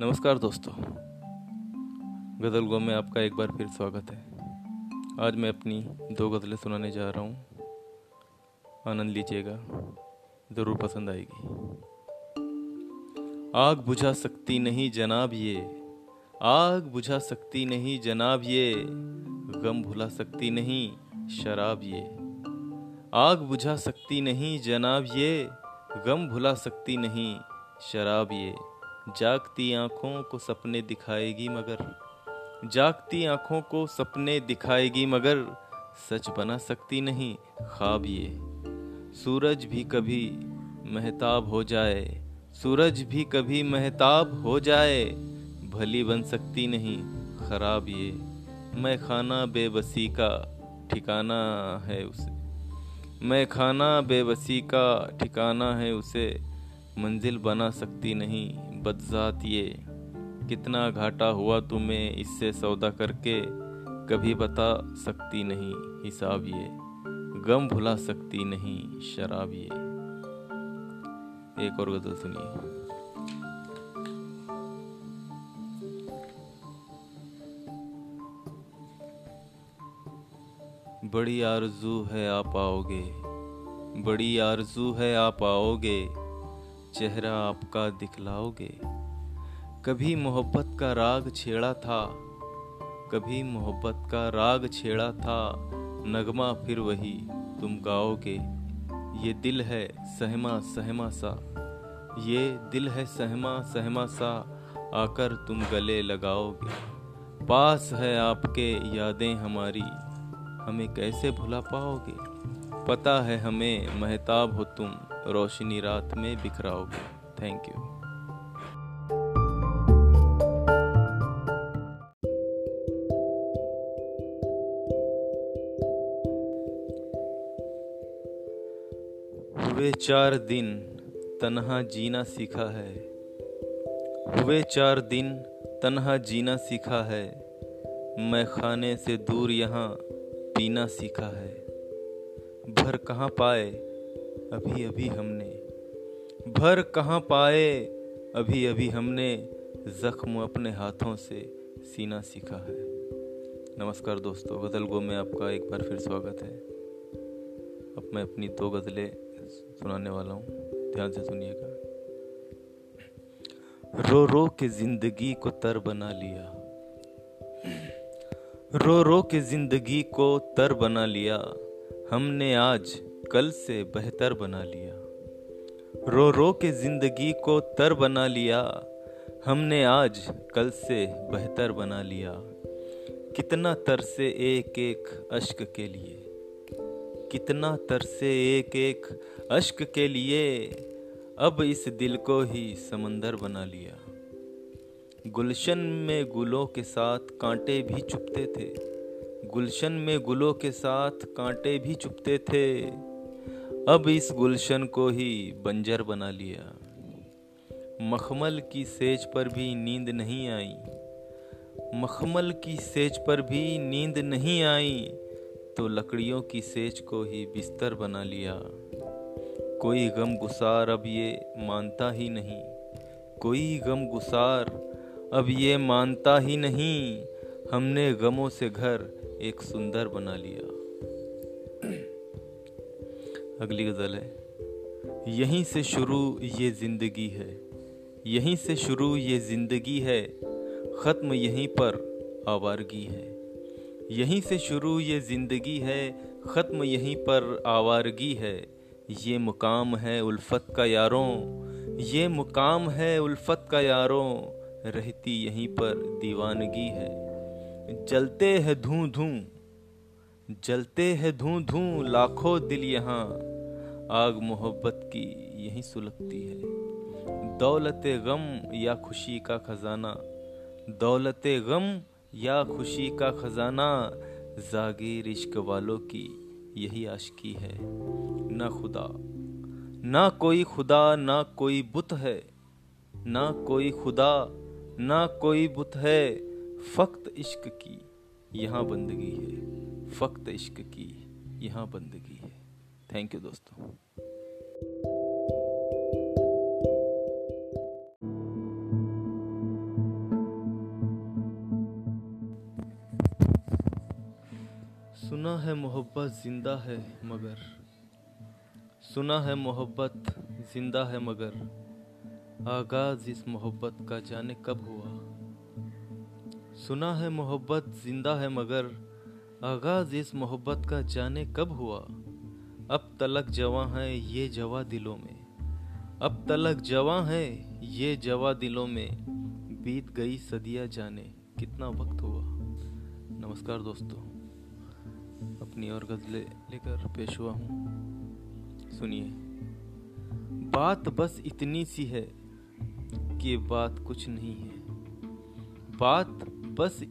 नमस्कार दोस्तों। गज़ल गो में आपका एक बार फिर स्वागत है। आज मैं अपनी दो गज़लें सुनाने जा रहा हूँ। आनंद लीजिएगा, ज़रूर पसंद आएगी। आग बुझा सकती नहीं जनाब ये, आग बुझा सकती नहीं जनाब ये, गम भुला सकती नहीं शराब ये। आग बुझा सकती नहीं जनाब ये, गम भुला सकती नहीं शराब ये। जागती आँखों को सपने दिखाएगी मगर, जागती आँखों को सपने दिखाएगी मगर, सच बना सकती नहीं ख्वाब ये। सूरज भी कभी महताब हो जाए, सूरज भी कभी महताब हो जाए, भली बन सकती नहीं खराब ये। मैं खाना बेबसी का ठिकाना है उसे। मैं खाना बेबसी का ठिकाना है उसे, मंजिल बना सकती नहीं बदजात ये। कितना घाटा हुआ तुम्हें इससे सौदा करके, कभी बता सकती नहीं हिसाब ये। गम भुला सकती नहीं शराब ये। एक और गज़ल सुनिए। बड़ी आरज़ू है आप आओगे, बड़ी आरज़ू है आप आओगे चेहरा आपका दिखलाओगे। कभी मोहब्बत का राग छेड़ा था, कभी मोहब्बत का राग छेड़ा था, नगमा फिर वही तुम गाओगे। ये दिल है सहमा सहमा सा, ये दिल है सहमा सहमा सा, आकर तुम गले लगाओगे। पास है आपके यादें हमारी, हमें कैसे भुला पाओगे? पता है हमें, महताब हो तुम। रोशनी रात में बिखराओगे। थैंक यू हुए चार दिन तनहा जीना सीखा है। हुए चार दिन तनहा जीना सीखा है। मैं खाने से दूर यहाँ पीना सीखा है। भर कहाँ पाए? अभी अभी हमने। भर कहाँ पाए? अभी अभी हमने। जख्म अपने हाथों से सीना सीखा है। नमस्कार दोस्तों, गज़ल गो में आपका एक बार फिर स्वागत है। अब मैं अपनी दो गज़लें सुनाने वाला हूँ। ध्यान से सुनिएगा। रो रो के ज़िंदगी को तर बना लिया। रो रो के ज़िंदगी को तर बना लिया। हमने आज कल से बेहतर बना लिया। रो रो के ज़िंदगी को तर बना लिया। हमने आज कल से बेहतर बना लिया। कितना तर से एक एक अश्क के लिए। कितना तर से एक एक अश्क के लिए अब इस दिल को ही समंदर बना लिया। गुलशन में गुलों के साथ कांटे भी चुपते थे। गुलशन में गुलों के साथ कांटे भी चुपते थे। अब इस गुलशन को ही बंजर बना लिया। मखमल की सेज पर भी नींद नहीं आई। मखमल की सेज पर भी नींद नहीं आई तो लकड़ियों की सेज को ही बिस्तर बना लिया। कोई गम गुसार अब ये मानता ही नहीं। कोई गम गुसार अब ये मानता ही नहीं। हमने गमों से घर एक सुंदर बना लिया। अगली गज़ल है, यहीं से शुरू ये ज़िंदगी है, यहीं से शुरू ये ज़िंदगी है, ख़त्म यहीं पर आवारगी है। यहीं से शुरू ये ज़िंदगी है, ख़त्म यहीं पर आवारगी है। ये मुकाम है उल्फत का यारों, ये मुकाम है उल्फत का यारों, रहती यहीं पर दीवानगी है। जलते हैं धूं धूं, जलते हैं धूं धूं, लाखों दिल यहाँ। आग मोहब्बत की यही सुलगती है। दौलत गम या खुशी का खजाना, दौलत गम या खुशी का खजाना, जागीर इश्क वालों की यही आशकी है। ना खुदा, ना कोई खुदा, ना कोई बुत है, ना कोई खुदा, ना कोई बुत है। फ़क्त इश्क की यहाँ बंदगी है। फ़क्त इश्क की यहाँ बंदगी है। थैंक यू दोस्तों। सुना है मोहब्बत, ज़िंदा है मगर। सुना है मोहब्बत, ज़िंदा है मगर। आगाज़ इस मोहब्बत का जाने कब हुआ? सुना है मोहब्बत, ज़िंदा है मगर। आगाज़ इस मोहब्बत का जाने कब हुआ? अब तलक जवा है ये जवा दिलों में। अब तलक जवा है ये जवा दिलों में। बीत गई सदिया जाने, कितना वक्त हुआ? नमस्कार दोस्तों, अपनी और गज़लें लेकर पेश हुआ हूँ। सुनिए, बात बस इतनी सी है कि बात कुछ नहीं है। बात बस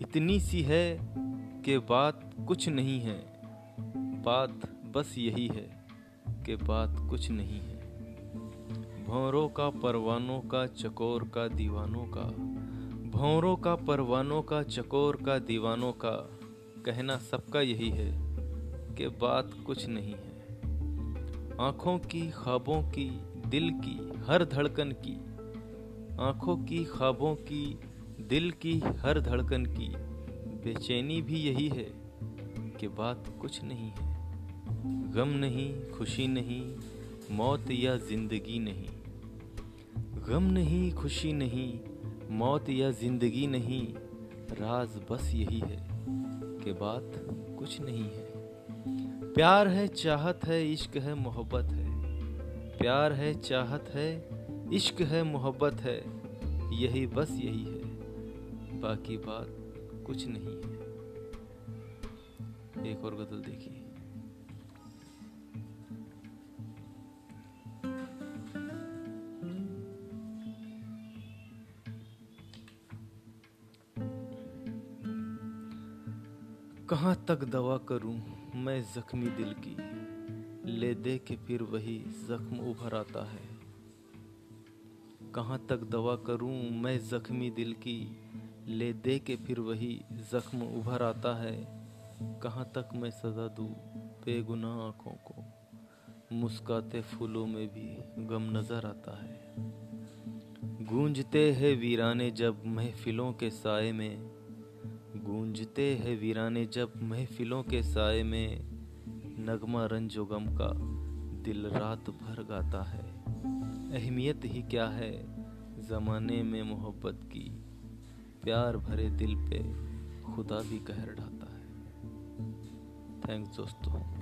इतनी सी है कि बात कुछ नहीं है। बात बस यही है कि बात कुछ नहीं है। भौरों का परवानों का, चकोर का दीवानों का। भौरों का परवानों का, चकोर का दीवानों का। कहना सबका यही है कि बात कुछ नहीं है। आँखों की, ख्वाबों की, दिल की, हर धड़कन की। आँखों की, ख्वाबों की दिल की हर धड़कन की बेचैनी भी यही है कि बात कुछ नहीं है। गम नहीं, खुशी नहीं, मौत या ज़िंदगी नहीं। गम नहीं, खुशी नहीं, मौत या ज़िंदगी नहीं, राज बस यही है कि बात कुछ नहीं है। प्यार है, चाहत है, इश्क है, मोहब्बत है। प्यार है, चाहत है, इश्क है, मोहब्बत है, यही बस यही है। बाकी बात कुछ नहीं है। एक और गज़ल देखिए। कहाँ तक दवा करूँ मैं जख्मी दिल की? ले दे के फिर वही जख्म उभर आता है। कहाँ तक दवा करूँ मैं जख्मी दिल की? ले दे के फिर वही जख्म उभर आता है। कहाँ तक मैं सजा दूँ बेगुनाह आँखों को? मुस्काते फूलों में भी गम नज़र आता है। गूंजते हैं वीराने जब महफिलों के साय में। गूंजते हैं वीराने जब महफिलों के साय में। नगमा रंजो गम का दिल रात भर गाता है। अहमियत ही क्या है ज़माने में मोहब्बत की? प्यार भरे दिल पे खुदा भी कहर ढाता है। थैंक्स दोस्तों।